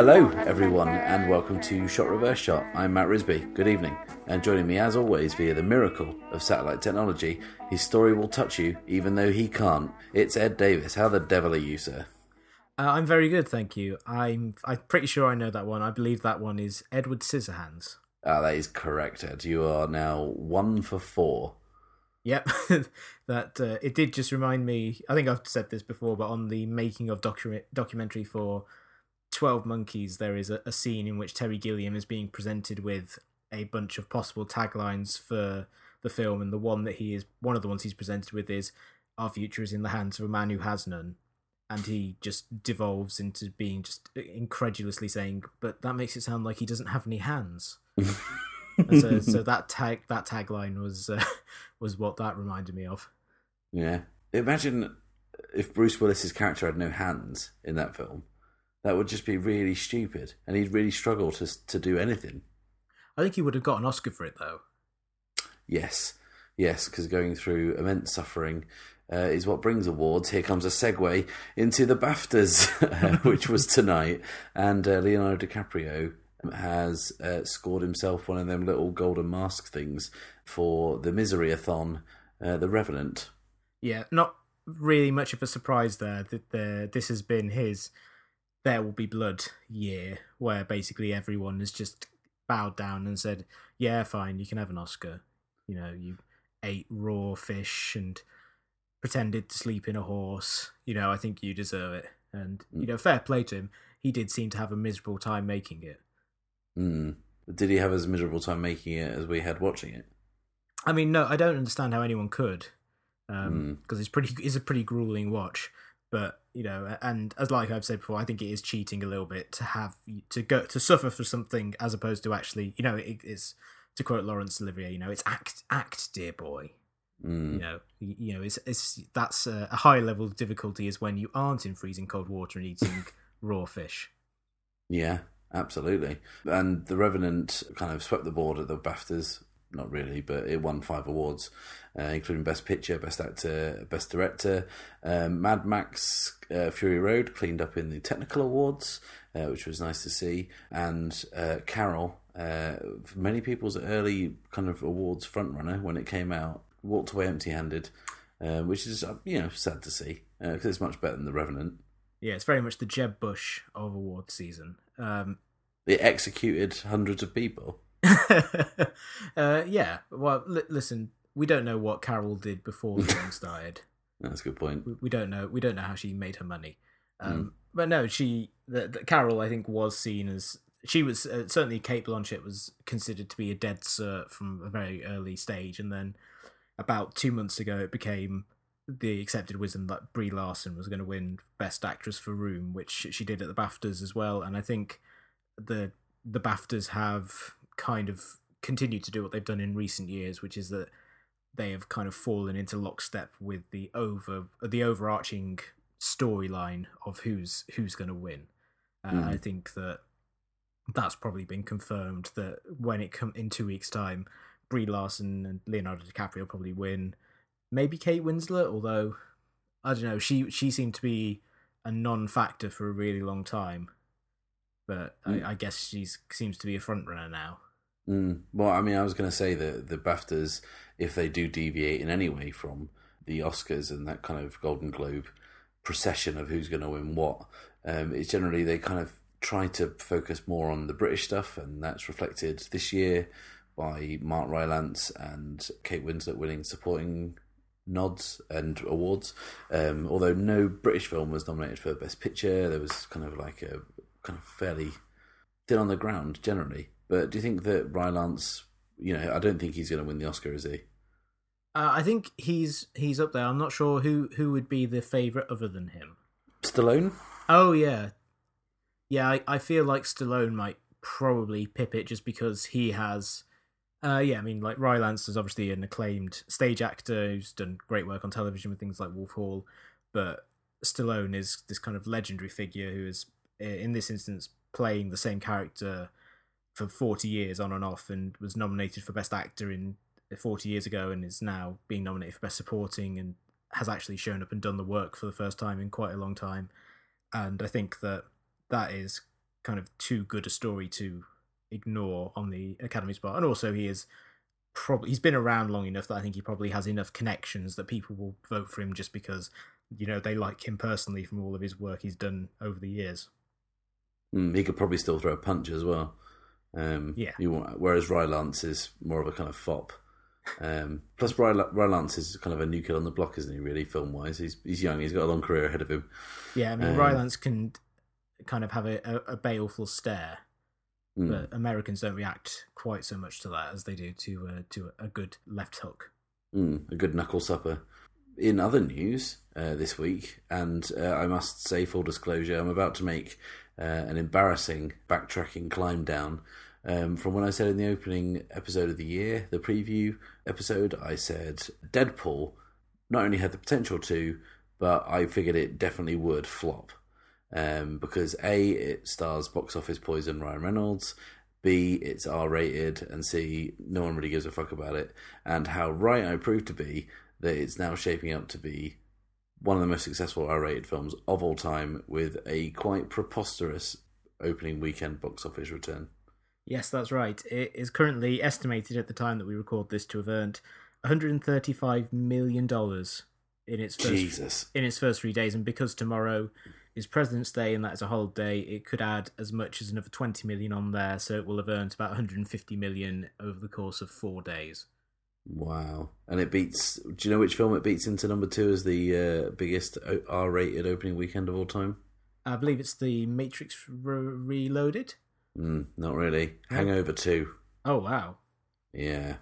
Hello, everyone, and welcome to Shot Reverse Shot. I'm Matt Risby. Good evening. And joining me, as always, via the miracle of satellite technology, his story will touch you even though he can't. It's Ed Davis. How the devil are you, sir? Uh, I'm very good, thank you. I'm I'm pretty sure I know that one. I believe that one is Edward Scissorhands. Ah, that is correct, Ed. You are now one for four. Yep, that uh, it did just remind me. I think I've said this before, but on the making of docu- documentary for Twelve Monkeys, there is a, a scene in which Terry Gilliam is being presented with a bunch of possible taglines for the film, and the one that he is one of the ones he's presented with is "Our future is in the hands of a man who has none." And he just devolves into being just incredulously saying, "But that makes it sound like he doesn't have any hands." so, so that tag that tagline was uh, was what that reminded me of. Yeah, imagine if Bruce Willis's character had no hands in that film. That would just be really stupid, and he'd really struggle to to do anything. I think he would have got an Oscar for it, though. Yes, yes, because going through immense suffering uh, is what brings awards. Here comes a segue into the BAFTAs, uh, which was tonight, and uh, Leonardo DiCaprio has uh, scored himself one of them little golden mask things for the Misery-a-thon, uh, The Revenant. Yeah, not really much of a surprise there that the, this has been his There Will Be Blood year, where basically everyone has just bowed down and said, "Yeah, fine, you can have an Oscar." You know, you ate raw fish and pretended to sleep in a horse. You know, I think you deserve it. And, you know, fair play to him. He did seem to have a miserable time making it. Mm. Did he have as miserable time making it as we had watching it? I mean, no, I don't understand how anyone could. Because um, mm. it's pretty, it's a pretty grueling watch. But you know, and as like I've said before, I think it is cheating a little bit to have to go to suffer for something as opposed to actually, you know, it, it's to quote Laurence Olivier, you know, it's act, act, dear boy. Mm. You know, you, know, it's it's that's a, a high level of difficulty is when you aren't in freezing cold water and eating raw fish. Yeah, absolutely. And the Revenant kind of swept the board at the BAFTAs. Not really, but it won five awards, uh, including Best Picture, Best Actor, Best Director. Um, Mad Max uh, Fury Road cleaned up in the technical awards, uh, which was nice to see. And uh, Carol, uh, many people's early kind of awards frontrunner when it came out, walked away empty-handed, uh, which is uh, you know sad to see because uh, it's much better than the Revenant. Yeah, it's very much the Jeb Bush of award season. Um, it executed hundreds of people. uh, yeah, well, li- listen, we don't know what Carol did before the film started. That's a good point. We, we, don't know. We don't know how she made her money. Um, mm. But no, she, the, the, Carol, I think, was seen as she was uh, certainly Cate Blanchett was considered to be a dead cert from a very early stage, and then about two months ago, it became the accepted wisdom that Brie Larson was going to win Best Actress for Room, which she did at the BAFTAs as well. And I think the the BAFTAs have kind of continued to do what they've done in recent years, which is that they have kind of fallen into lockstep with the over the overarching storyline of who's who's going to win. Uh, mm. I think that that's probably been confirmed that when it come in two weeks' time, Brie Larson and Leonardo DiCaprio probably win. Maybe Kate Winslet, although I don't know. She she seemed to be a non-factor for a really long time, but mm. I, I, guess she seems to be a front runner now. Mm. Well, I mean, I was going to say that the BAFTAs, if they do deviate in any way from the Oscars and that kind of Golden Globe procession of who's going to win what, um, it's generally they kind of try to focus more on the British stuff, and that's reflected this year by Mark Rylance and Kate Winslet winning supporting nods and awards. Um, although no British film was nominated for Best Picture, there was kind of like a kind of fairly thin on the ground generally. But do you think that Rylance, you know, I don't think he's going to win the Oscar, is he? Uh, I think he's he's up there. I'm not sure who who would be the favorite other than him. Stallone. Oh yeah, yeah. I, I feel like Stallone might probably pip it just because he has uh, yeah, I mean, like Rylance is obviously an acclaimed stage actor who's done great work on television with things like Wolf Hall, but Stallone is this kind of legendary figure who is in this instance playing the same character for 40 years on and off and was nominated for best actor in 40 years ago and is now being nominated for best supporting and has actually shown up and done the work for the first time in quite a long time. And i think that that is kind of too good a story to ignore on the academy's part and also he is probably he's been around long enough that i think he probably has enough connections that people will vote for him just because you know they like him personally from all of his work he's done over the years Mm, he could probably still throw a punch as well. Um, Yeah. You want, whereas Rylance is more of a kind of fop. Um, plus, Ry- Rylance is kind of a new kid on the block, isn't he? Really, film wise, he's he's young. He's got a long career ahead of him. yeah i mean Um, rylance can kind of have a, a, a baleful stare Mm. but americans don't react quite so much to that as they do to uh, to a good left hook Mm, a good knuckle supper. In other news uh, this week, and uh, I must say, full disclosure, I'm about to make uh, an embarrassing backtracking climb down. Um, from when I said in the opening episode of the year, the preview episode, I said Deadpool not only had the potential to, but I figured it definitely would flop. Um, because A, it stars box office poison Ryan Reynolds, B, it's R rated, and C, no one really gives a fuck about it. And how right I proved to be that it's now shaping up to be one of the most successful R rated films of all time with a quite preposterous opening weekend box office return. Yes, that's right. It is currently estimated at the time that we record this to have earned 135 million dollars in its first Jesus. in its first three days, and because tomorrow is President's Day and that is a holiday, it could add as much as another 20 million on there, so it will have earned about 150 million over the course of four days. Wow. And it beats. Do you know which film it beats into number two as the uh, biggest R rated opening weekend of all time? I believe it's the Matrix Re- Reloaded. Mm, not really. Hangover 2. Oh wow, Yeah.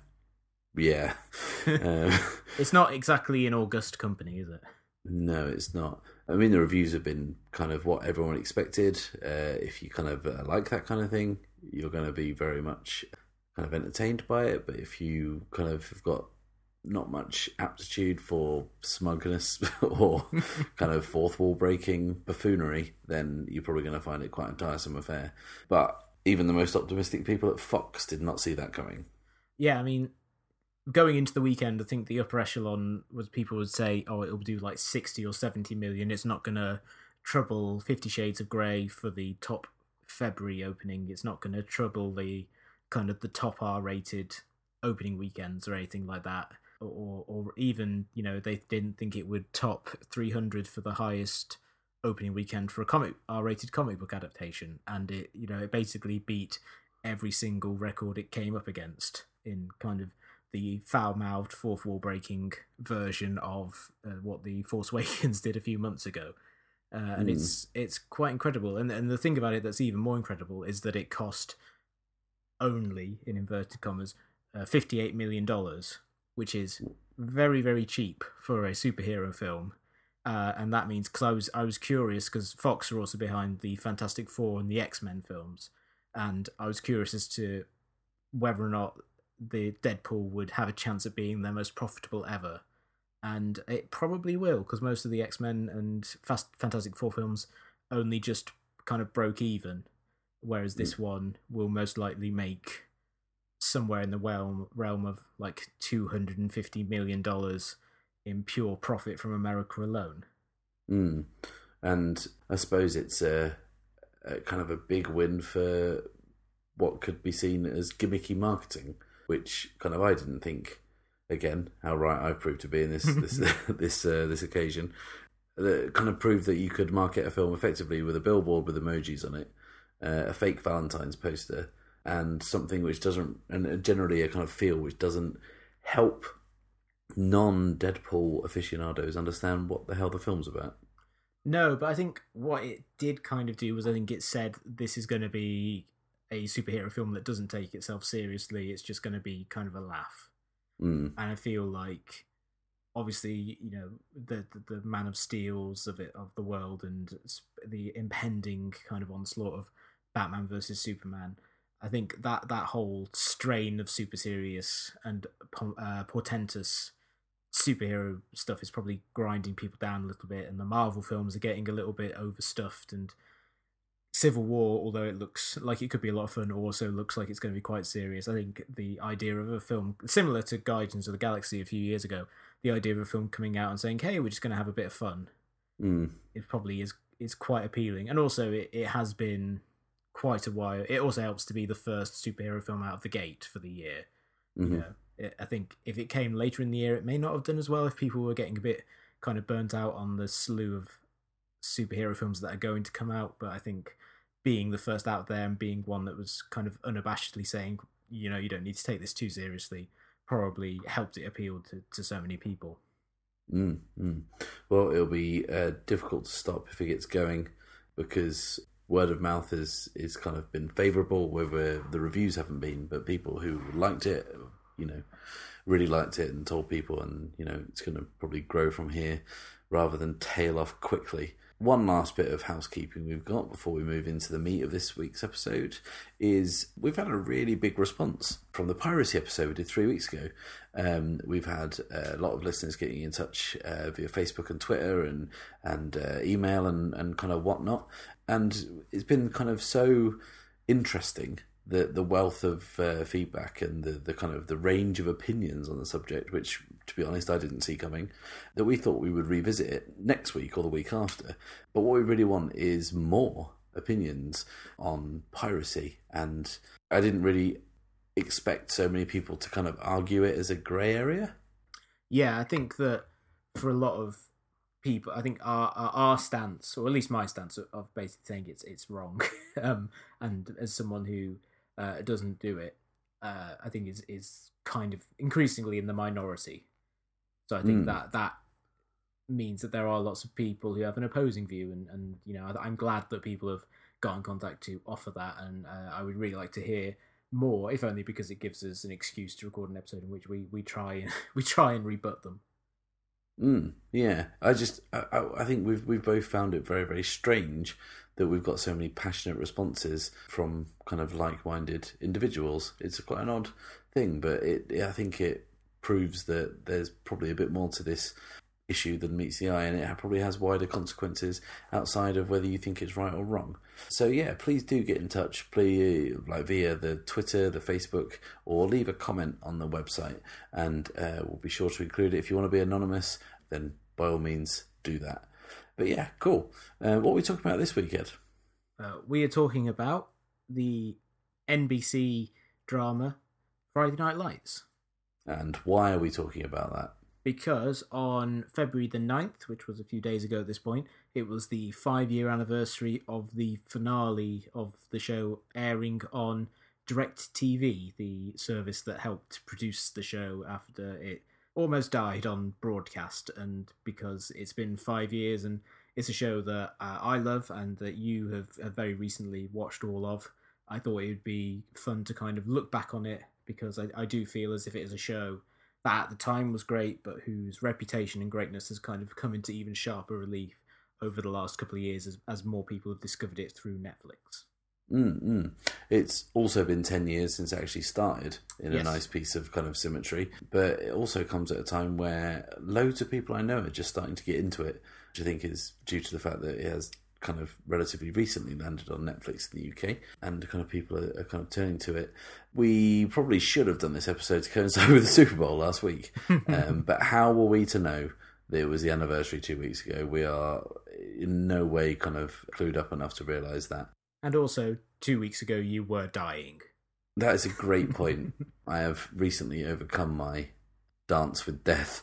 Yeah. um, it's not exactly an august company, is it? no, it's not. I mean, the reviews have been kind of what everyone expected. Uh, if you kind of uh, like that kind of thing, you're going to be very much kind of entertained by it. But if you kind of have got not much aptitude for smugness or kind of fourth wall breaking buffoonery, then you're probably going to find it quite a tiresome affair. But even the most optimistic people at Fox did not see that coming. Yeah, I mean, going into the weekend, I think the upper echelon was people would say, "Oh, it'll do like sixty or seventy million. It's not going to trouble Fifty Shades of Grey for the top February opening. It's not going to trouble the kind of the top R-rated opening weekends or anything like that." Or, or even you know they didn't think it would top 300 for the highest opening weekend for a comic R-rated comic book adaptation, and it you know it basically beat every single record it came up against in kind of the foul-mouthed fourth wall breaking version of uh, what the Force Awakens did a few months ago. Uh, and Mm. it's it's quite incredible. And and the thing about it that's even more incredible is that it cost only in inverted commas uh, 58 million dollars, which is very very cheap for a superhero film. Uh, and that means because I was I was curious because Fox are also behind the Fantastic Four and the X Men films, and I was curious as to whether or not the Deadpool would have a chance at being their most profitable ever, and it probably will because most of the X Men and Fast Fantastic Four films only just kind of broke even, whereas this one will most likely make somewhere in the realm realm of like two hundred and fifty million dollars in pure profit from America alone. Mm. And I suppose it's a, a kind of a big win for what could be seen as gimmicky marketing, which kind of I didn't think. Again, how right I've proved to be in this this this uh, this occasion, that kind of proved that you could market a film effectively with a billboard with emojis on it, uh, a fake Valentine's poster, and something which doesn't, and generally a kind of feel which doesn't help non Deadpool aficionados understand what the hell the film's about. No, but I think what it did kind of do was I think it said this is going to be a superhero film that doesn't take itself seriously. It's just going to be kind of a laugh. Mm. And I feel like obviously, you know, the the, the Man of Steels of it of the world and the impending kind of onslaught of Batman versus Superman. I think that that whole strain of super serious and uh, portentous superhero stuff is probably grinding people down a little bit, and the Marvel films are getting a little bit overstuffed. And Civil War, although it looks like it could be a lot of fun, also looks like it's going to be quite serious. I think the idea of a film similar to Guardians of the Galaxy a few years ago, the idea of a film coming out and saying, "Hey, we're just going to have a bit of fun," Mm. it probably is is quite appealing. And also, it, it has been quite a while. It also helps to be the first superhero film out of the gate for the year. Mhm. You know, it, I think if it came later in the year, it may not have done as well if people were getting a bit kind of burnt out on the slew of superhero films that are going to come out. But I think being the first out there and being one that was kind of unabashedly saying, you know, you don't need to take this too seriously, probably helped it appeal to, to so many people. Mm, mm. Well, it'll be uh, difficult to stop if it gets going because word of mouth is is kind of been favourable, whether the reviews haven't been, but people who liked it, you know, really liked it and told people, and you know, it's going to probably grow from here rather than tail off quickly. One last bit of housekeeping we've got before we move into the meat of this week's episode is we've had a really big response from the piracy episode we did three weeks ago. Um, we've had a lot of listeners getting in touch uh, via Facebook and Twitter and and uh, email and, and kind of whatnot, and it's been kind of so interesting the the wealth of uh, feedback and the, the kind of the range of opinions on the subject, which to be honest I didn't see coming, that we thought we would revisit it next week or the week after. But what we really want is more opinions on piracy, and I didn't really expect so many people to kind of argue it as a grey area. Yeah, I think that for a lot of people, I think our our, our stance, or at least my stance, of, basically saying it's it's wrong, um, and as someone who uh, doesn't do it, uh, I think is is kind of increasingly in the minority. So I think Mm. that that means that there are lots of people who have an opposing view, and and you know I'm glad that people have got in contact to offer that, and uh, I would really like to hear more, if only because it gives us an excuse to record an episode in which we we try and we try and rebut them. Mm, yeah, I just I I think we've we've both found it very very strange that we've got so many passionate responses from kind of like-minded individuals. It's quite an odd thing, but it I think it proves that there's probably a bit more to this issue than meets the eye, and it probably has wider consequences outside of whether you think it's right or wrong. So yeah, please do get in touch, please like via the Twitter, the Facebook, or leave a comment on the website, and uh, we'll be sure to include it. If you want to be anonymous, then by all means do that. But yeah, cool. Uh, what are we talking about this week, Ed? Uh, we are talking about the NBC drama Friday Night Lights. And why are we talking about that? Because on February the 9th, which was a few days ago at this point, it was the five year anniversary of the finale of the show airing on DirecTV, the service that helped produce the show after it almost died on broadcast. And because it's been five years and it's a show that uh, I love and that you have, have very recently watched all of, I thought it would be fun to kind of look back on it because I, I do feel as if it is a show that at the time was great, but whose reputation and greatness has kind of come into even sharper relief over the last couple of years as, as more people have discovered it through Netflix. Mm, mm. It's also been 10 years since it actually started in Yes. a nice piece of kind of symmetry. But it also comes at a time where loads of people I know are just starting to get into it, which I think is due to the fact that it has kind of relatively recently landed on Netflix in the UK and kind of people are, are kind of turning to it. We probably should have done this episode to coincide with the Super Bowl last week. um, but how were we to know that it was the anniversary two weeks ago? We are in no way kind of clued up enough to realise that. And also, two weeks ago, you were dying. That is a great point. I have recently overcome my dance with death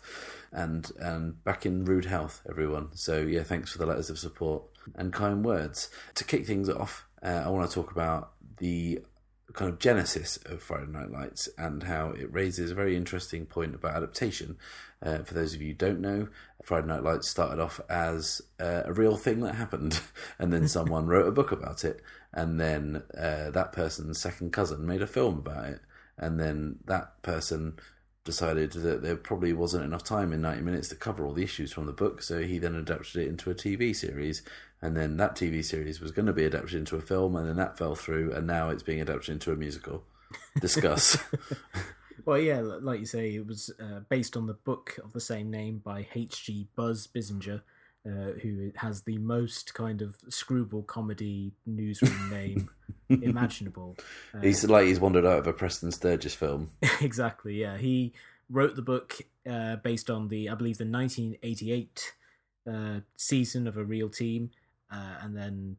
and and back in rude health, everyone. So yeah, thanks for the letters of support and kind words. To kick things off, uh, I want to talk about the kind of genesis of Friday Night Lights and how it raises a very interesting point about adaptation. Uh, for those of you who don't know, Friday Night Lights started off as uh, a real thing that happened, and then someone wrote a book about it, and then uh, that person's second cousin made a film about it, and then that person decided that there probably wasn't enough time in 90 minutes to cover all the issues from the book, so he then adapted it into a TV series. And then that TV series was going to be adapted into a film, and then that fell through, and now it's being adapted into a musical. Discuss. Well, yeah, like you say, it was uh, based on the book of the same name by H.G. Buzz Bissinger, uh, who has the most kind of screwball comedy newsroom name imaginable. Uh, He's like he's wandered out of a Preston Sturges film. exactly, yeah. He wrote the book uh, based on the, I believe, the 1988 uh, season of a real team, uh, and then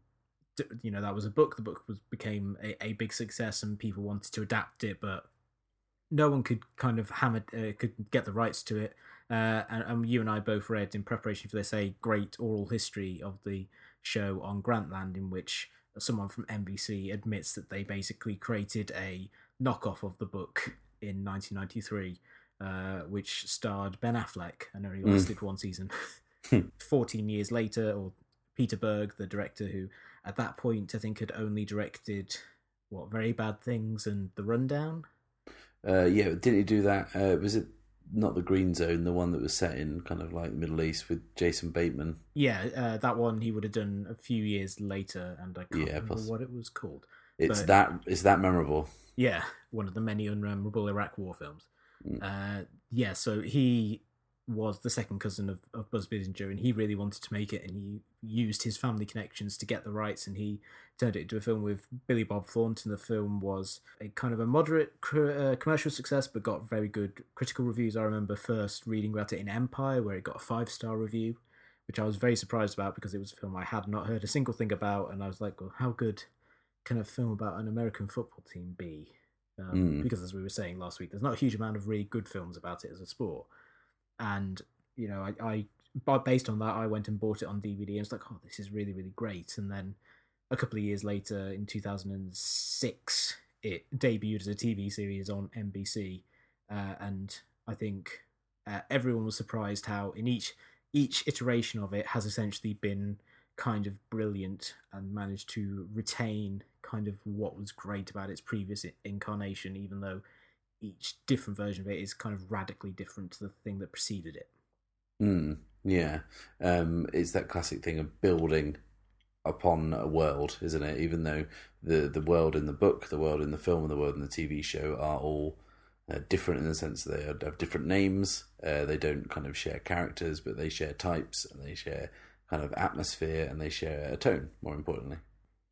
you know that was a book. The book was became a, a big success, and people wanted to adapt it, but no one could kind of hammer uh, could get the rights to it. Uh, and, and you and I both read in preparation for this a great oral history of the show on Grantland, in which someone from NBC admits that they basically created a knockoff of the book in 1993, uh, which starred Ben Affleck and only lasted one season. 14 years later, or Peter Berg, the director, who at that point I think had only directed what Very Bad Things and The Rundown. Uh, yeah, didn't he do that? Uh, was it not the Green Zone, the one that was set in kind of like the Middle East with Jason Bateman? Yeah, uh, that one he would have done a few years later, and I can't Yeah, remember poss- what it was called. It's But- that it's that memorable. Yeah, one of the many unmemorable Iraq War films. Mm. Uh, yeah, so he was the second cousin of, of Buzz Bissinger, and he really wanted to make it, and he used his family connections to get the rights, and he turned it into a film with Billy Bob Thornton. The film was a kind of a moderate cr- uh, commercial success, but got very good critical reviews. I remember first reading about it in Empire, where it got a five star review, which I was very surprised about because it was a film I had not heard a single thing about, and I was like, well, how good can a film about an American football team be? Um, Mm. Because as we were saying last week, there's not a huge amount of really good films about it as a sport, and you know, I, I based on that, I went and bought it on DVD, and it's like, oh, this is really, really great. And then a couple of years later, in 2006, it debuted as a TV series on NBC, uh, and I think uh, everyone was surprised how in each each iteration of it has essentially been kind of brilliant and managed to retain kind of what was great about its previous incarnation, even though each different version of it is kind of radically different to the thing that preceded it. Mm, yeah, um, it's that classic thing of building upon a world, isn't it? Even though the the world in the book, the world in the film, and the world in the TV show are all uh, different in the sense that they have- different names. Uh, they don't kind of share characters, but they share types and they share kind of atmosphere and they share a tone. More importantly,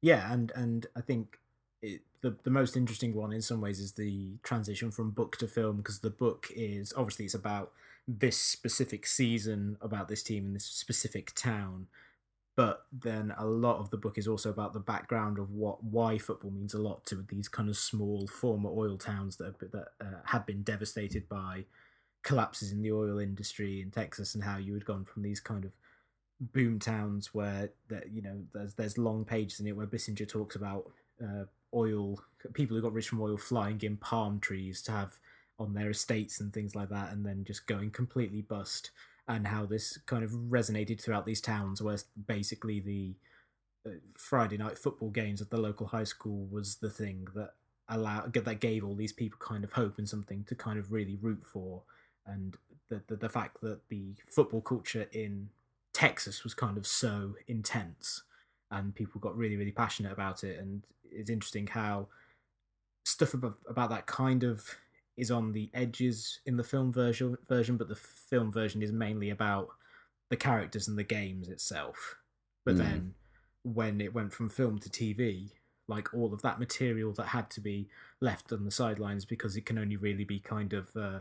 Yeah, and and I think it, the the most interesting one in some ways is the transition from book to film because the book is obviously it's about this specific season about this team in this specific town. But then a lot of the book is also about the background of what why football means a lot to these kind of small former oil towns that have, that uh, had been devastated by collapses in the oil industry in Texas and how you had gone from these kind of boom towns where that you know there's there's long pages in it where Bissinger talks about uh, oil people who got rich from oil flying in palm trees to have on their estates and things like that and then just going completely bust and how this kind of resonated throughout these towns where basically the uh, Friday night football games at the local high school was the thing that allowed that gave all these people kind of hope and something to kind of really root for and the the, the fact that the football culture in Texas was kind of so intense and people got really really passionate about it and it's interesting how stuff about, about that kind of is on the edges in the film version version but the film version is mainly about the characters and the games itself but Mm. then when it went from film to TV like all of that material that had to be left on the sidelines because it can only really be kind of uh,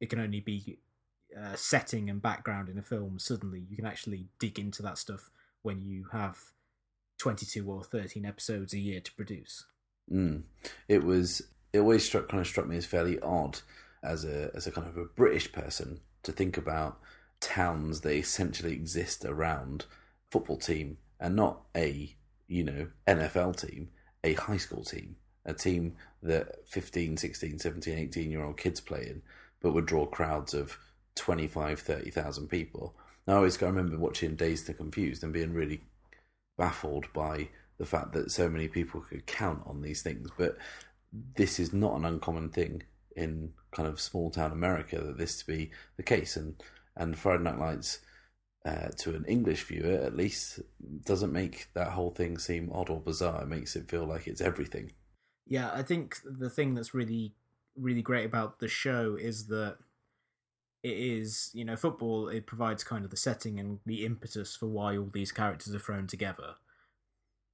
it can only be uh, setting and background in a film suddenly you can actually dig into that stuff when you have 22 or 13 episodes a year to produce Mm. It was. It always struck kind of struck me as fairly odd as a as a kind of a British person to think about towns they essentially exist around football team and not a you know NFL team, a high school team, a team that 15, 16, 17, 18 year old kids play in, but would draw crowds of 25, 30,000 people. I always I remember watching Dazed and Confused and being really baffled by the fact that so many people could count on these things. But this is not an uncommon thing in kind of small town America that this to be the case. And and Friday Night Lights, uh, to an English viewer at least, doesn't make that whole thing seem odd or bizarre. It makes it feel like it's everything. Yeah, I think the thing that's really, really great about the show is that it is you know football. It provides kind of the setting and the impetus for why all these characters are thrown together.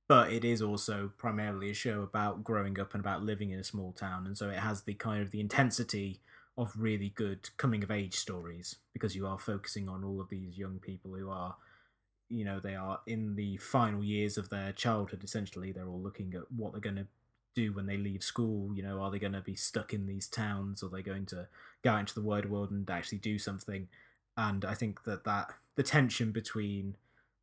But it is also primarily a show about growing up and about living in a small town, and so it has the kind of the intensity of really good coming of age stories because you are focusing on all of these young people who are you know they are in the final years of their childhood essentially they're all looking at what they're going to do when they leave school you know are they going to be stuck in these towns or are they going to go out into the wide world and actually do something and i think that that the tension between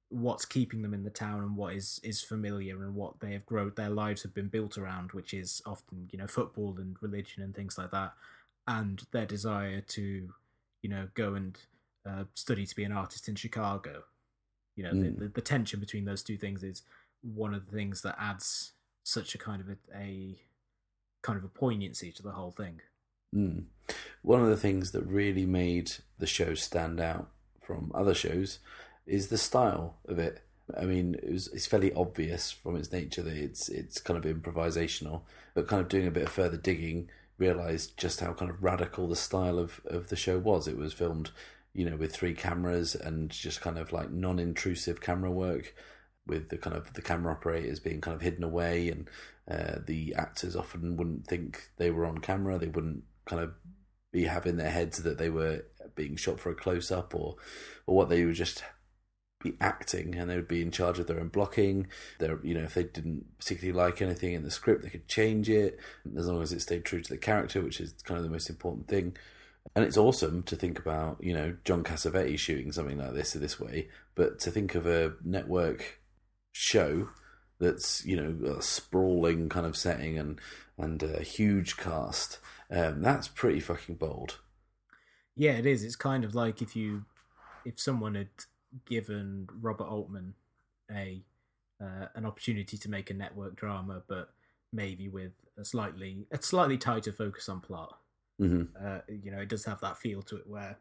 what's keeping them in the town and what is is familiar and what they have grown their lives have been built around which is often you know football and religion and things like that and their desire to, you know, go and uh, study to be an artist in Chicago. You know, mm. the, the, the, tension between those two things is one of the things that adds such a kind of a, a kind of a poignancy to the whole thing. Mm. One of the things that really made the show stand out from other shows is the style of it. I mean, it was, it's fairly obvious from its nature that it's it's kind of improvisational, but kind of doing a bit of further digging, realised just how kind of radical the style of, of the show was. It was filmed, you know, with three cameras and just kind of like non-intrusive camera work, with the kind of the camera operators being kind of hidden away, and uh, the actors often wouldn't think they were on camera. They wouldn't kind of be having their heads that they were being shot for a close up, or or what they were just be acting and they would be in charge of their own blocking. They're, you know, if they didn't particularly like anything in the script, they could change it as long as it stayed true to the character, which is kind of the most important thing. And it's awesome to think about, you know, John Cassavetes shooting something like this this way, but to think of a network show that's, you know, a sprawling kind of setting and and a huge cast, um, that's pretty fucking bold. Yeah, it is. It's kind of like if you if someone had given Robert Altman a uh, an opportunity to make a network drama, but maybe with a slightly a slightly tighter focus on plot. Mm-hmm. Uh, you know, it does have that feel to it where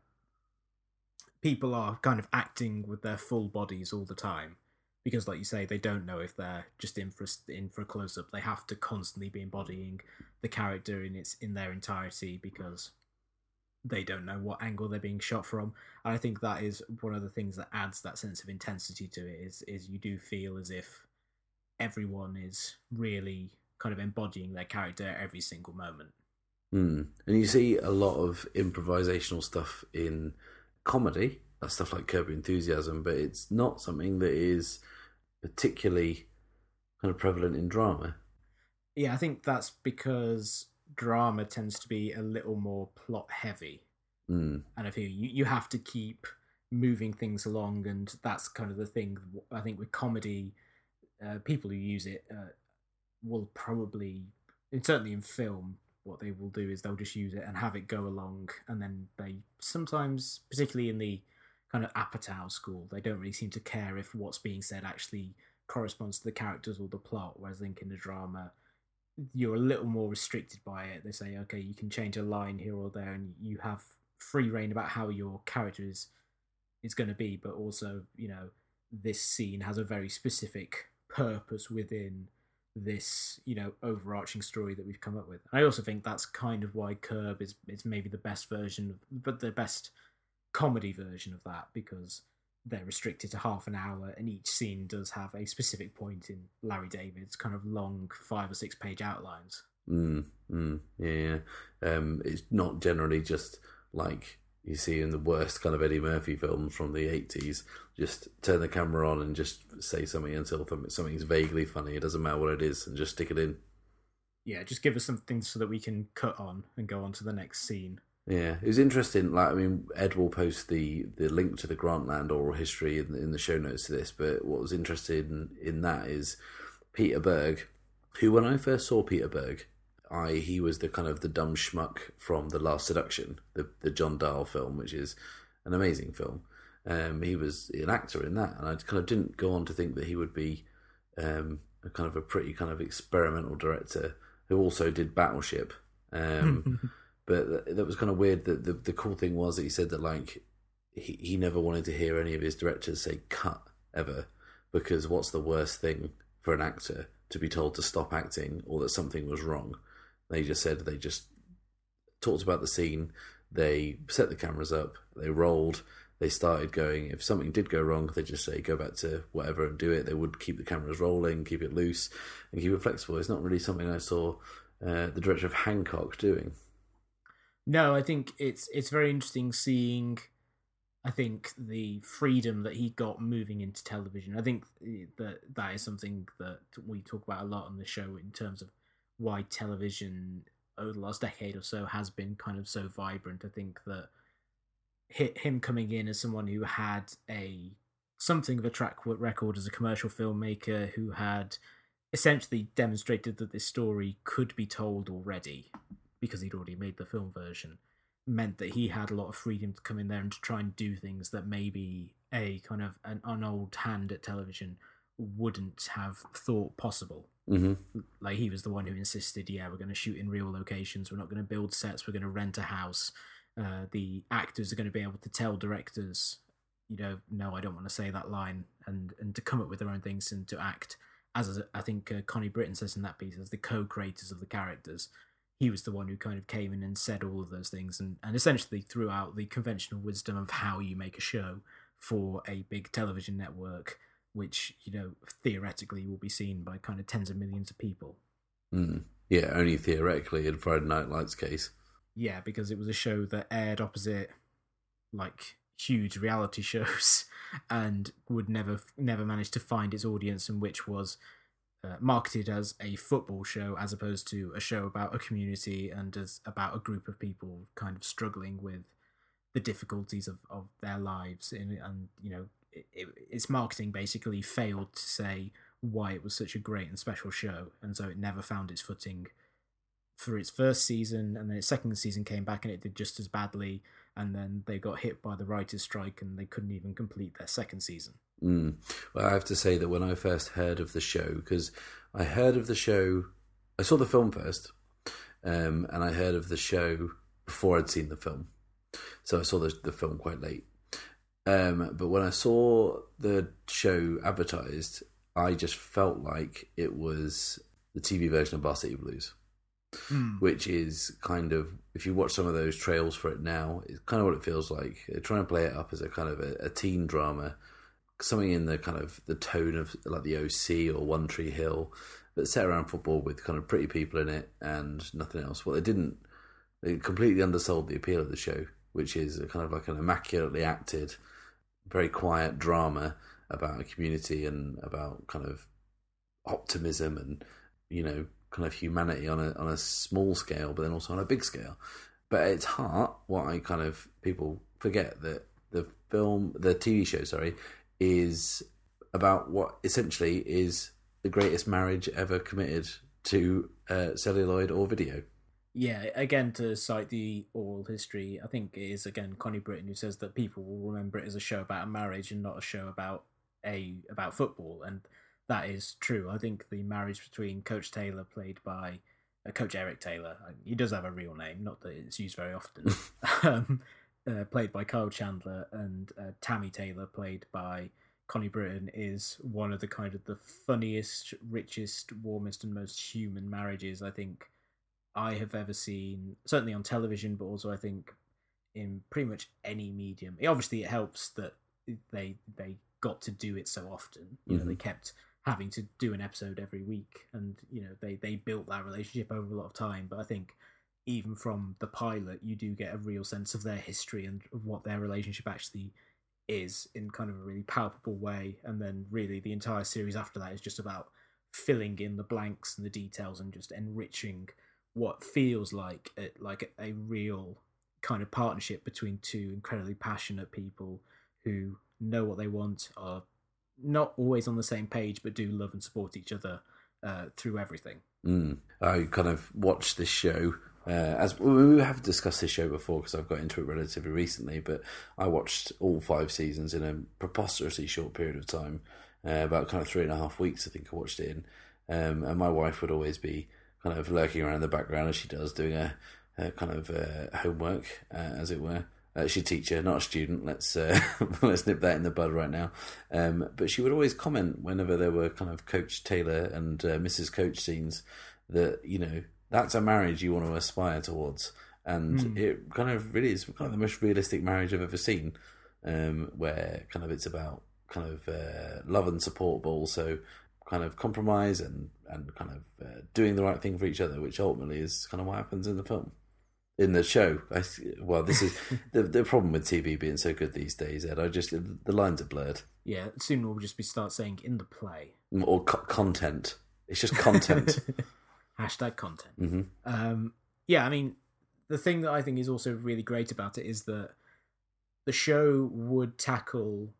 people are kind of acting with their full bodies all the time because, like you say, they don't know if they're just in for a, in for a close up. They have to constantly be embodying the character in its in their entirety because they don't know what angle they're being shot from. And I think that is one of the things that adds that sense of intensity to it is is you do feel as if everyone is really kind of embodying their character every single moment. Mm. And you see a lot of improvisational stuff in comedy, stuff like Curb Enthusiasm, but it's not something that is particularly kind of prevalent in drama. Yeah, I think that's because drama tends to be a little more plot heavy. Mm. And I feel you, you have to keep moving things along, and that's kind of the thing. I think with comedy, uh, people who use it uh, will probably, and certainly in film, what they will do is they'll just use it and have it go along, and then they sometimes, particularly in the kind of Apatow school, they don't really seem to care if what's being said actually corresponds to the characters or the plot. Whereas I think in the drama, you're a little more restricted by it. They say, okay, you can change a line here or there, and you have free reign about how your character is is going to be. But also, you know, this scene has a very specific purpose within this, you know, overarching story that we've come up with. I also think that's kind of why Curb is is maybe the best version, of, but the best comedy version of that because they're restricted to half an hour, and each scene does have a specific point in Larry David's kind of long five or six page outlines. Mm, mm, yeah, yeah. Um, it's not generally just like you see in the worst kind of Eddie Murphy films from the 80s. Just turn the camera on and just say something until something's vaguely funny. It doesn't matter what it is, and just stick it in. Yeah, just give us something so that we can cut on and go on to the next scene. Yeah, it was interesting. Like, I mean, Ed will post the, the link to the Grantland oral history in, in the show notes to this. But what was interesting in that is Peter Berg, who when I first saw Peter Berg, I he was the kind of the dumb schmuck from the Last Seduction, the the John Dahl film, which is an amazing film. Um, he was an actor in that, and I kind of didn't go on to think that he would be um, a kind of a pretty kind of experimental director who also did Battleship. Um, But that was kind of weird. That the, the cool thing was that he said that like he, he never wanted to hear any of his directors say cut ever because what's the worst thing for an actor to be told to stop acting or that something was wrong? They just said they just talked about the scene. They set the cameras up, they rolled, they started going. If something did go wrong, they just say go back to whatever and do it. They would keep the cameras rolling, keep it loose, and keep it flexible. It's not really something I saw uh, the director of Hancock doing. No, I think it's it's very interesting seeing. I think the freedom that he got moving into television. I think eh, that that is something that we talk about a lot on the show in terms of why television over the last decade or so has been kind of so vibrant. I think that hit him coming in as someone who had a something of a track record as a commercial filmmaker who had essentially demonstrated that this story could be told already because he'd already made the film version meant that he had a lot of freedom to come in there and to try and do things that maybe a kind of an, an old hand at television wouldn't have thought possible. Mm-hmm. Like he was the one who insisted, yeah, we're going to shoot in real locations. We're not going to build sets. We're going to rent a house. Uh, the actors are going to be able to tell directors, you know, no, I don't want to say that line, and and to come up with their own things and to act as I think uh, Connie Britton says in that piece as the co-creators of the characters he was the one who kind of came in and said all of those things and, and essentially threw out the conventional wisdom of how you make a show for a big television network which you know theoretically will be seen by kind of tens of millions of people mm. yeah only theoretically in friday night lights case yeah because it was a show that aired opposite like huge reality shows and would never never manage to find its audience and which was uh, marketed as a football show as opposed to a show about a community and as about a group of people kind of struggling with the difficulties of, of their lives. And, and you know it, it, its marketing basically failed to say why it was such a great and special show. And so it never found its footing for its first season. And then its second season came back and it did just as badly. And then they got hit by the writers strike and they couldn't even complete their second season Mm. Well, I have to say that when I first heard of the show, because I heard of the show, I saw the film first, um, and I heard of the show before I'd seen the film. So I saw the, the film quite late. Um, but when I saw the show advertised, I just felt like it was the TV version of Varsity Blues. Mm. Which is kind of, if you watch some of those trails for it now, it's kind of what it feels like. They're trying to play it up as a kind of a, a teen drama something in the kind of the tone of like the OC or One Tree Hill, but set around football with kind of pretty people in it and nothing else. Well, they didn't. They completely undersold the appeal of the show, which is kind of like an immaculately acted, very quiet drama about a community and about kind of optimism and you know kind of humanity on a on a small scale, but then also on a big scale. But at its heart, what I kind of people forget that the film, the TV show, sorry, is about what essentially is the greatest marriage ever committed to uh, celluloid or video. Yeah, again to cite the oral history, I think it is again Connie Britton who says that people will remember it as a show about a marriage and not a show about a about football, and that is true. I think the marriage between Coach Taylor, played by uh, Coach Eric Taylor, he does have a real name, not that it's used very often, um, uh, played by Kyle Chandler, and uh, Tammy Taylor, played by Connie Britton, is one of the kind of the funniest, richest, warmest, and most human marriages I think I have ever seen. Certainly on television, but also I think in pretty much any medium. Obviously, it helps that they they got to do it so often. You know, mm-hmm. they kept having to do an episode every week, and you know they they built that relationship over a lot of time. But I think even from the pilot, you do get a real sense of their history and of what their relationship actually is in kind of a really palpable way. And then, really, the entire series after that is just about filling in the blanks and the details and just enriching what feels like a, like a, real kind of partnership between two incredibly passionate people who know what they want, are not always on the same page, but do love and support each other uh, through everything. Mm. I kind of watched this show uh, as we have discussed this show before because I've got into it relatively recently, but I watched all five seasons in a preposterously short period of time, uh, about kind of three and a half weeks. I think I watched it in, um, and my wife would always be kind of lurking around in the background as she does, doing a, a kind of uh, homework, uh, as it were. Uh, she's a teacher, not a student. Let's uh, let's nip that in the bud right now. Um, but she would always comment whenever there were kind of Coach Taylor and uh, Mrs. Coach scenes that you know that's a marriage you want to aspire towards. and Hmm. it kind of really is kind of the most realistic marriage I've ever seen, um, where kind of it's about kind of uh, love and support, but also kind of compromise and and kind of uh, doing the right thing for each other, which ultimately is kind of what happens in the film. In the show, I, well, this is the the problem with TV being so good these days. Ed, I just the lines are blurred, Yeah, soon we'll just be start saying in the play. or co- content. It's just content. Hashtag content. hmm Um, yeah, I mean, the thing that I think is also really great about it is that the show would tackle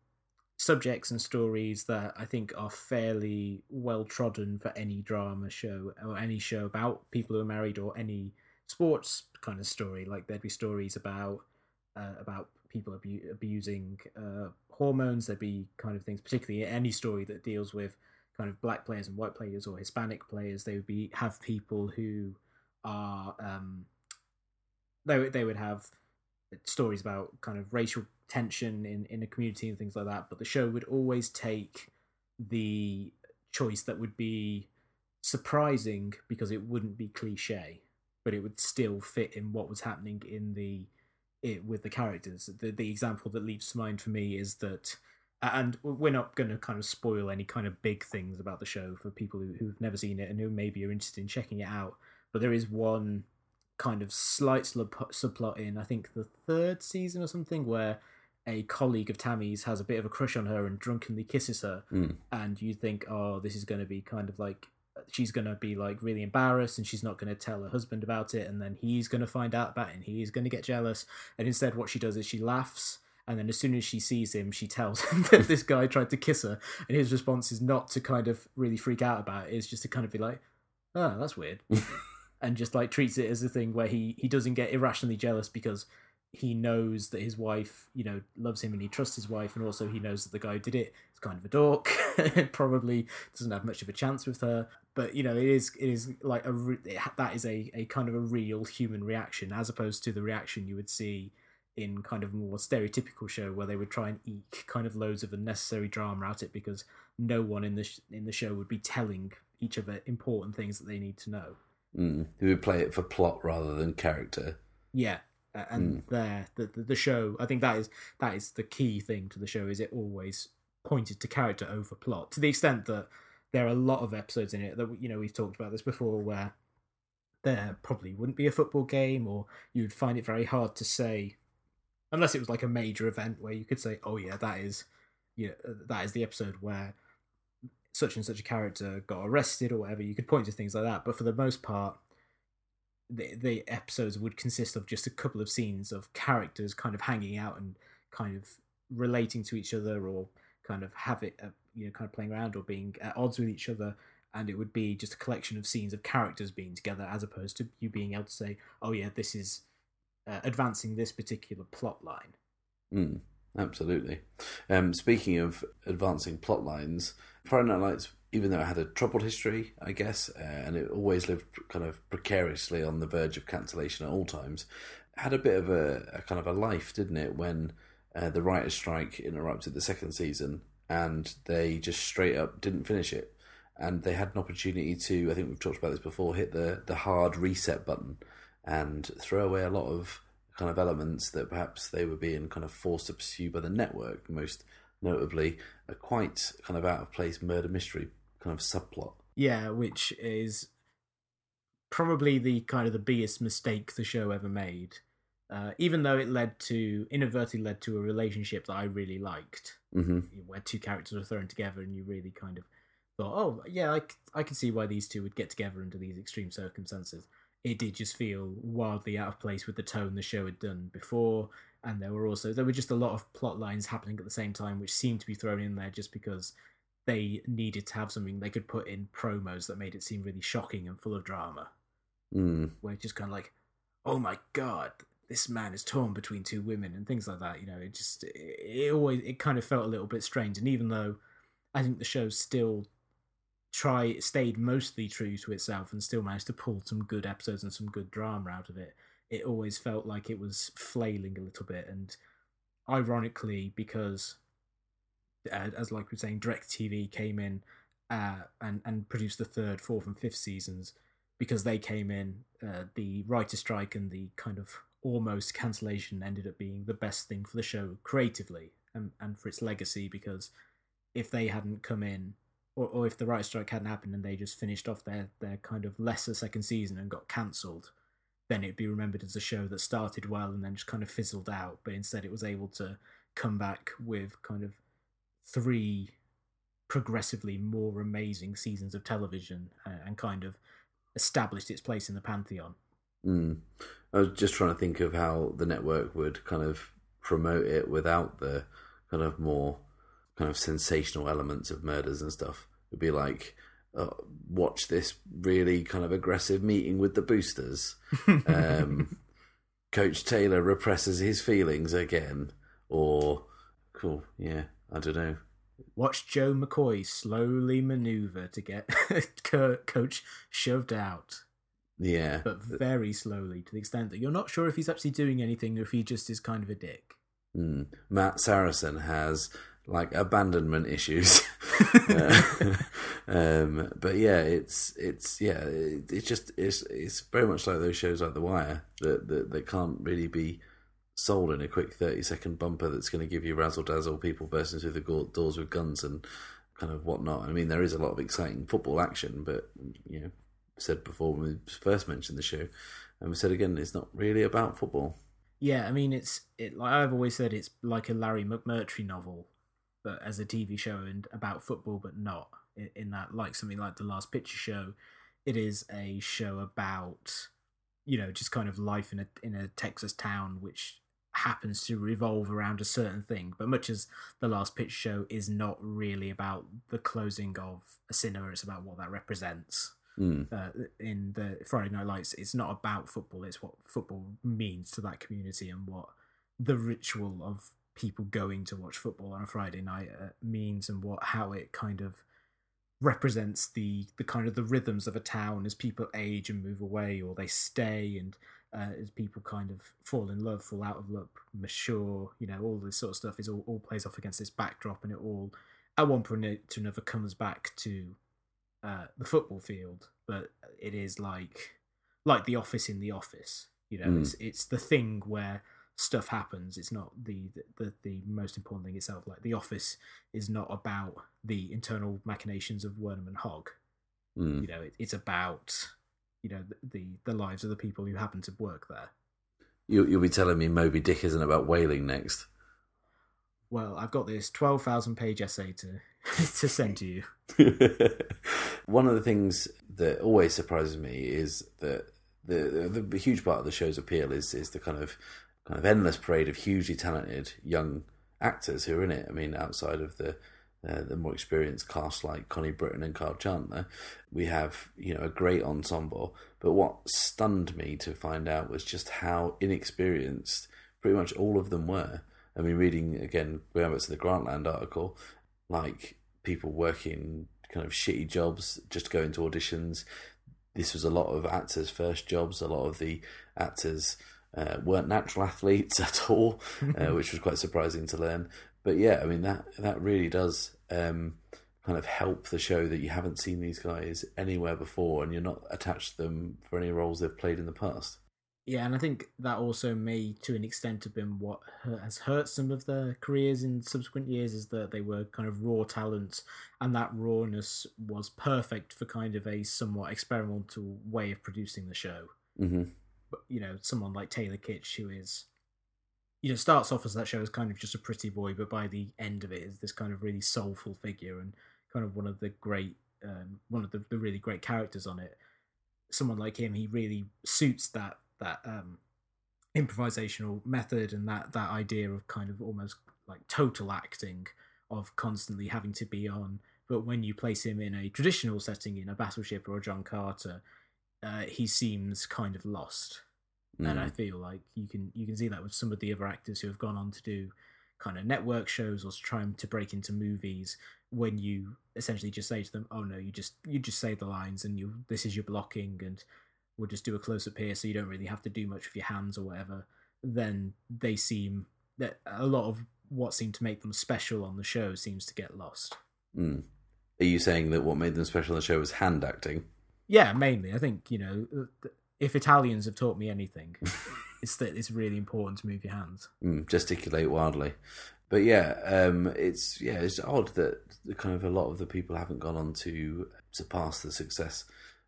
subjects and stories that I think are fairly well trodden for any drama show or any show about people who are married or any sports kind of story. Like there'd be stories about uh, about people abu- abusing uh, hormones. There'd be kind of things, particularly any story that deals with kind of black players and white players or Hispanic players. They would be have people who are um, they would- they would have stories about kind of racial tension in in a community and things like that. But the show would always take the choice that would be surprising because it wouldn't be cliche, but it would still fit in what was happening in the it with the characters. The the example that leaps to mind for me is that. And we're not going to kind of spoil any kind of big things about the show for people who, who've never seen it and who maybe are interested in checking it out. But there is one kind of slight subplot in I think the third season or something where a colleague of Tammy's has a bit of a crush on her and drunkenly kisses her, Mm. and you think, oh, this is going to be kind of like she's going to be like really embarrassed and she's not going to tell her husband about it, and then he's going to find out about it and he's going to get jealous. And instead, what she does is she laughs. And then, as soon as she sees him, she tells him that this guy tried to kiss her. And his response is not to kind of really freak out about it, it's just to kind of be like, oh, that's weird. And just like treats it as a thing where he he doesn't get irrationally jealous because he knows that his wife you know loves him and he trusts his wife. And also he knows that the guy who did it is kind of a dork. Probably doesn't have much of a chance with her. But you know it is it is like a re- it, that is a, a kind of a real human reaction as opposed to the reaction you would see in kind of more stereotypical show where they would try and eke kind of loads of unnecessary drama out it because no one in the sh- in the show would be telling each other important things that they need to know Mm. Who would play it for plot rather than character? yeah and there the, the the show i think that is that is the key thing to the show is it always pointed to character over plot to the extent that there are a lot of episodes in it that you know we've talked about this before where there probably wouldn't be a football game or you'd find it very hard to say unless it was like a major event where you could say oh yeah that is you know, that is the episode where such and such a character got arrested or whatever you could point to things like that. But for the most part the, the episodes would consist of just a couple of scenes of characters kind of hanging out and kind of relating to each other or kind of have it uh, you know kind of playing around or being at odds with each other. And it would be just a collection of scenes of characters being together as opposed to you being able to say oh yeah this is uh, advancing this particular plot line Mm, absolutely. Um, speaking of advancing plot lines, Friday Night Lights, even though it had a troubled history, I guess, uh, and it always lived kind of precariously on the verge of cancellation at all times, had a bit of a, a kind of a life, didn't it? When uh, the writers' strike interrupted the second season, and they just straight up didn't finish it, and they had an opportunity to, I think we've talked about this before, hit the the hard reset button and throw away a lot of kind of elements that perhaps they were being kind of forced to pursue by the network, most notably a quite kind of out of place murder mystery kind of subplot. yeah which is probably the kind of the biggest mistake the show ever made uh, even though it led to inadvertently led to a relationship that i really liked hmm where two characters are thrown together and you really kind of thought, oh yeah, I, I can see why these two would get together under these extreme circumstances. It did just feel wildly out of place with the tone the show had done before, and there were also there were just a lot of plot lines happening at the same time, which seemed to be thrown in there just because they needed to have something they could put in promos that made it seem really shocking and full of drama. Mm. Where it's just kind of like, oh my god, this man is torn between two women and things like that. You know, it just it, it always it kind of felt a little bit strange. And even though I think the show still try stayed mostly true to itself and still managed to pull some good episodes and some good drama out of it, it always felt like it was flailing a little bit. And ironically, because uh, as like we we're saying, DirecTV came in uh, and and produced the third, fourth, and fifth seasons because they came in, uh, the writer strike and the kind of almost cancellation ended up being the best thing for the show creatively and, and for its legacy because if they hadn't come in or, or if the writer strike hadn't happened and they just finished off their, their kind of lesser second season and got cancelled, then it'd be remembered as a show that started well and then just kind of fizzled out. But instead, it was able to come back with kind of three progressively more amazing seasons of television uh, and kind of established its place in the pantheon. Mm. I was just trying to think of how the network would kind of promote it without the kind of more kind of sensational elements of murders and stuff. It'd be like, uh, watch this really kind of aggressive meeting with the boosters. Um, Coach Taylor represses his feelings again, or cool, yeah, I don't know. Watch Joe McCoy slowly maneuver to get Coach shoved out. Yeah, but very slowly to the extent that you're not sure if he's actually doing anything or if he just is kind of a dick. Mm. Matt Saracen has like abandonment issues. uh, um, but yeah, it's it's yeah, it, it's just it's it's very much like those shows like The Wire that that, that can't really be sold in a quick thirty second bumper that's going to give you razzle dazzle people bursting through the doors with guns and kind of whatnot. I mean, there is a lot of exciting football action, but you know, said before when we first mentioned the show, and we said again, it's not really about football. Yeah, I mean, it's it. Like I've always said, it's like a Larry McMurtry novel but as a TV show and about football, but not in, in that like something like the Last Picture Show. It is a show about you know just kind of life in a in a Texas town, which happens to revolve around a certain thing. But much as the Last Picture Show is not really about the closing of a cinema, it's about what that represents. Mm. Uh, in the Friday Night Lights, it's not about football; it's what football means to that community and what the ritual of people going to watch football on a Friday night uh, means and what how it kind of represents the the kind of the rhythms of a town as people age and move away or they stay and uh, as people kind of fall in love, fall out of love, mature, you know, all this sort of stuff is all, all plays off against this backdrop and it all at one point to another comes back to uh, the football field, but it is like like the office in the office. You know, mm. it's it's the thing where stuff happens. It's not the, the the most important thing itself. Like The Office is not about the internal machinations of Wernham and Hogg. Mm. You know, it, it's about you know the, the, the lives of the people who happen to work there. You, you'll be telling me Moby Dick isn't about whaling next. Well, I've got this twelve thousand page essay to to send to you. One of the things that always surprises me is that the, the, the huge part of the show's appeal is is the kind of kind of endless parade of hugely talented young actors who are in it. I mean, outside of the uh, the more experienced cast like Connie Britton and Kyle Chandler, we have you know a great ensemble. But what stunned me to find out was just how inexperienced pretty much all of them were. I mean, reading again, going back to the Grantland article, like people working kind of shitty jobs, just going to auditions. This was a lot of actors' first jobs. A lot of the actors uh, weren't natural athletes at all, uh, which was quite surprising to learn. But yeah, I mean that that really does um, kind of help the show that you haven't seen these guys anywhere before, and you're not attached to them for any roles they've played in the past. Yeah, and I think that also may, to an extent, have been what has hurt some of their careers in subsequent years is that they were kind of raw talents, and that rawness was perfect for kind of a somewhat experimental way of producing the show. Mm-hmm you know someone like Taylor Kitsch who is you know starts off as that show as kind of just a pretty boy, but by the end of it is this kind of really soulful figure and kind of one of the great um, one of the, the really great characters on it. Someone like him, he really suits that that um, improvisational method and that that idea of kind of almost like total acting of constantly having to be on. But when you place him in a traditional setting, in a battleship or a John Carter, uh, he seems kind of lost, mm. and I hmm. feel like you can you can see that with some of the other actors who have gone on to do kind of network shows or trying to break into movies. When you essentially just say to them, "Oh no, you just you just say the lines and you this is your blocking and we'll just do a close up here, so you don't really have to do much with your hands or whatever," then they seem that a lot of what seemed to make them special on the show seems to get lost. Mm. Are you saying that what made them special on the show was hand acting? Yeah, mainly. I think you know uh, if Italians have taught me anything, it's that it's really important to move your hands. Mm, gesticulate wildly. But yeah, um, it's yeah, it's odd that kind of a lot of the people haven't gone on to surpass the success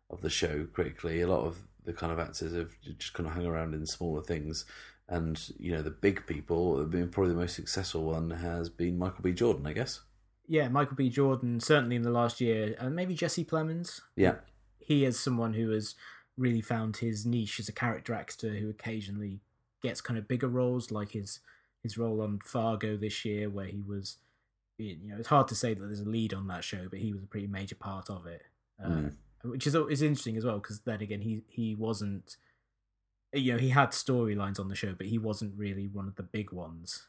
of the show critically. A lot of the kind of actors have just kind of hung around in smaller things, and you know the big people. Have been probably the most successful one has been Michael B. Jordan, I guess. Yeah, Michael B. Jordan certainly in the last year, and maybe Jesse Plemons. Yeah, he is someone who has really found his niche as a character actor who occasionally gets kind of bigger roles, like his his role on Fargo this year, where he was, you know, it's hard to say that there's a lead on that show, but he was a pretty major part of it, uh, mm. which is is interesting as well because then again he he wasn't, you know, he had storylines on the show, but he wasn't really one of the big ones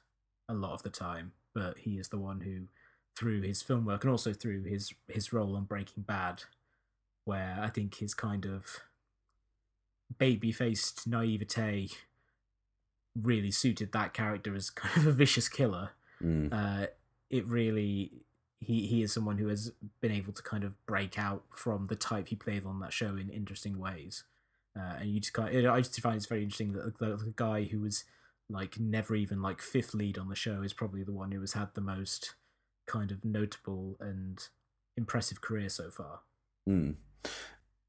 a lot of the time. But he is the one who, through his film work and also through his his role on Breaking Bad, where I think his kind of baby faced naivete really suited that character as kind of a vicious killer. Mm. Uh, it really he he is someone who has been able to kind of break out from the type he played on that show in interesting ways. Uh, and you just kind of, I just find it's very interesting that the, the, guy who was like never even like fifth lead on the show is probably the one who has had the most kind of notable and impressive career so far. Mm.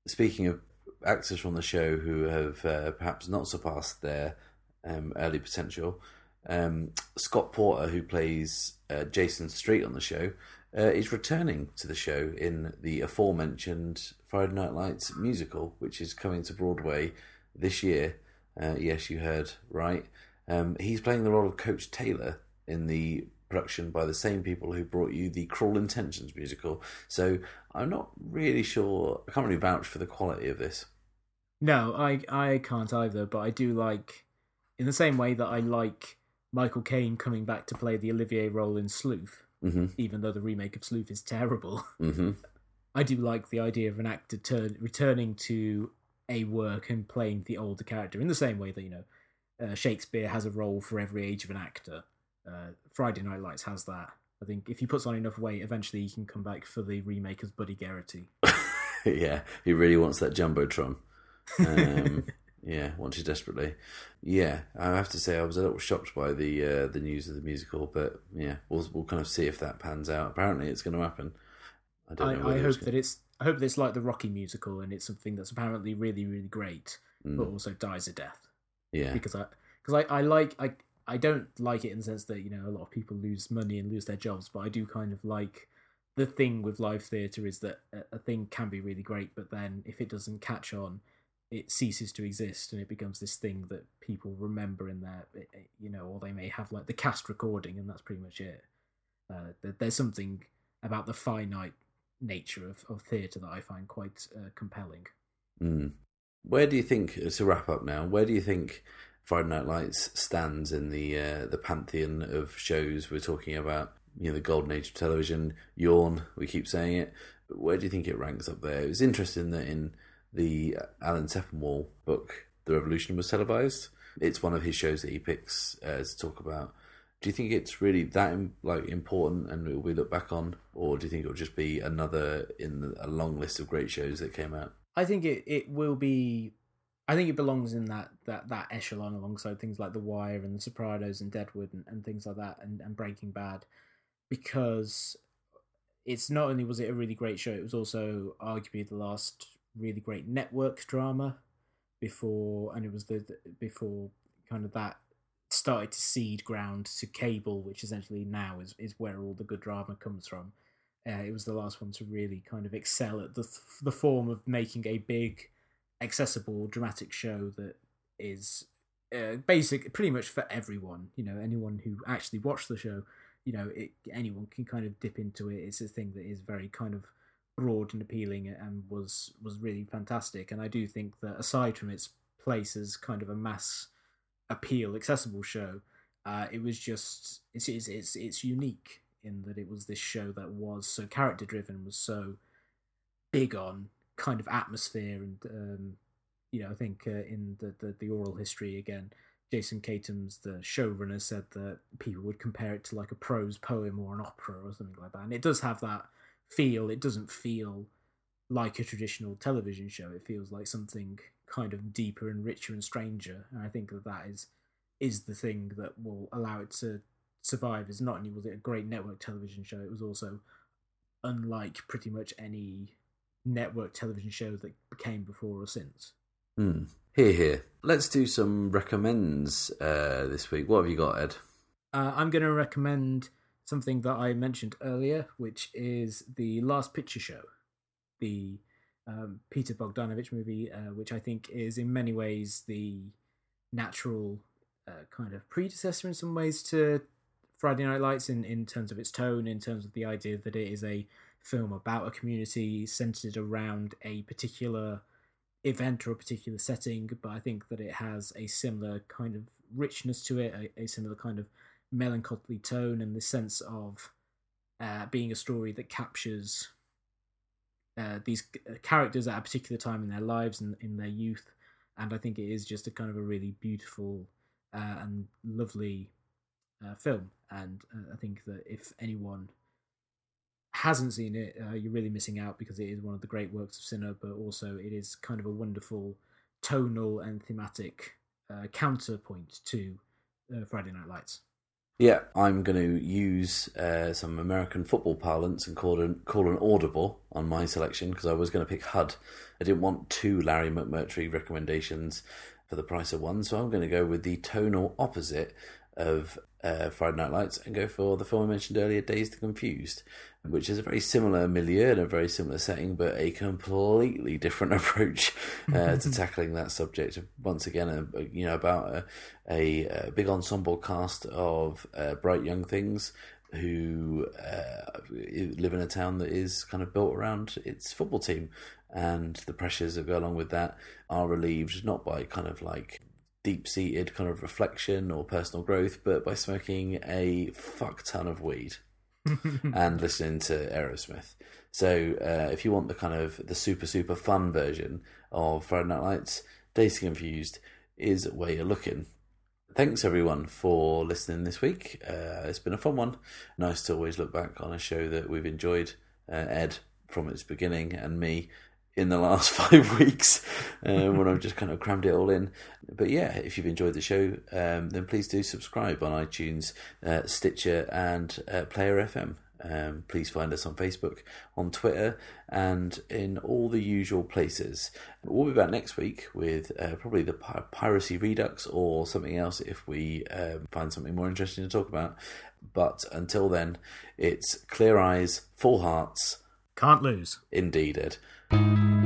Speaking of actors from the show who have uh, perhaps not surpassed their um, early potential. Um, Scott Porter, who plays uh, Jason Street on the show, uh, is returning to the show in the aforementioned Friday Night Lights musical, which is coming to Broadway this year. Uh, yes, you heard right. Um, he's playing the role of Coach Taylor in the production by the same people who brought you the Cruel Intentions musical. So I'm not really sure. I can't really vouch for the quality of this. No, I I can't either. But I do like in the same way that I like Michael Caine coming back to play the Olivier role in Sleuth, mm-hmm. even though the remake of Sleuth is terrible. Mm-hmm. I do like the idea of an actor turn, returning to a work and playing the older character in the same way that you know uh, Shakespeare has a role for every age of an actor. Uh, Friday Night Lights has that. I think if he puts on enough weight, eventually he can come back for the remake as Buddy Garrity. yeah, he really wants that jumbotron. Um, Yeah, wanted desperately. Yeah, I have to say I was a little shocked by the uh, the news of the musical, but yeah, we'll we'll kind of see if that pans out. Apparently, it's going to happen. I don't know. I, I hope that it's I hope that it's like the Rocky musical, and it's something that's apparently really really great, mm. but also dies a death. Yeah, because I because I, I like I I don't like it in the sense that you know a lot of people lose money and lose their jobs, but I do kind of like the thing with live theatre is that a, thing can be really great, but then if it doesn't catch on it ceases to exist and it becomes this thing that people remember in their you know or they may have like the cast recording and that's pretty much it uh, there's something about the finite nature of, of theatre that i find quite uh, compelling mm. where do you think to wrap up now where do you think friday night lights stands in the uh, the pantheon of shows we're talking about you know the golden age of television yawn we keep saying it but where do you think it ranks up there it was interesting that in the Alan Sepinwall book, The Revolution, was televised. It's one of his shows that he picks uh, to talk about. Do you think it's really that like important, and will be looked back on, or do you think it will just be another in a long list of great shows that came out? I think it, it will be. I think it belongs in that, that, that echelon alongside things like The Wire and The Sopranos and Deadwood and, and things like that and, and Breaking Bad, because it's not only was it a really great show, it was also arguably the last really great network drama before, and it was the, the before kind of that started to seed ground to cable, which essentially now is is where all the good drama comes from. Uh, it was the last one to really kind of excel at the the form of making a big, accessible, dramatic show that is uh, basic, pretty much for everyone. You know, anyone who actually watched the show, you know, it, anyone can kind of dip into it. It's a thing that is very kind of broad and appealing and was was really fantastic. And I do think that aside from its place as kind of a mass appeal accessible show, uh, it was just it's, it's it's it's unique in that it was this show that was so character driven, was so big on kind of atmosphere and um, you know I think uh, in the, the the oral history again. Jason Katims, the showrunner, said that people would compare it to like a prose poem or an opera or something like that, and it does have that feel. It doesn't feel like a traditional television show. It feels like something kind of deeper and richer and stranger. And I think that that is is the thing that will allow it to survive. Is not only was it a great network television show, it was also unlike pretty much any network television shows that came before or since. Hmm. Here, here. Let's do some recommends uh, this week. What have you got, Ed? Uh, I'm going to recommend something that I mentioned earlier, which is the Last Picture Show, the um, Peter Bogdanovich movie, uh, which I think is in many ways the natural uh, kind of predecessor in some ways to Friday Night Lights in, in terms of its tone, in terms of the idea that it is a film about a community centered around a particular event or a particular setting, but I think that it has a similar kind of richness to it, a, a similar kind of melancholy tone, and the sense of uh, being a story that captures uh, these characters at a particular time in their lives and in their youth. And I think it is just a kind of a really beautiful uh, and lovely uh, film. And uh, I think that if anyone hasn't seen it, uh, you're really missing out because it is one of the great works of cinema, but also it is kind of a wonderful tonal and thematic uh, counterpoint to uh, Friday Night Lights. Yeah, I'm going to use uh, some American football parlance and call an call an audible on my selection because I was going to pick HUD. I didn't want two Larry McMurtry recommendations for the price of one, so I'm going to go with the tonal opposite of uh, Friday Night Lights and go for the film I mentioned earlier, Dazed and Confused, which is a very similar milieu and a very similar setting, but a completely different approach uh, to tackling that subject. Once again, a, you know, about a, a, a big ensemble cast of uh, bright young things who uh, live in a town that is kind of built around its football team, and the pressures that go along with that are relieved not by kind of like deep seated kind of reflection or personal growth, but by smoking a fuck ton of weed and listening to Aerosmith. So uh, if you want the kind of the super super fun version of Friday Night Lights, Dazed Confused is where you're looking. Thanks everyone for listening this week. Uh, it's been a fun one. Nice to always look back on a show that we've enjoyed. Uh, Ed from its beginning and me in the last five weeks uh, when I've just kind of crammed it all in. But yeah, if you've enjoyed the show, um, then please do subscribe on iTunes, uh, Stitcher, and uh, Player FM. Um, please find us on Facebook, on Twitter, and in all the usual places. We'll be back next week with uh, probably the Piracy Redux or something else if we um, find something more interesting to talk about. But until then, it's clear eyes, full hearts. Can't lose. Indeed, Ed. Thank you.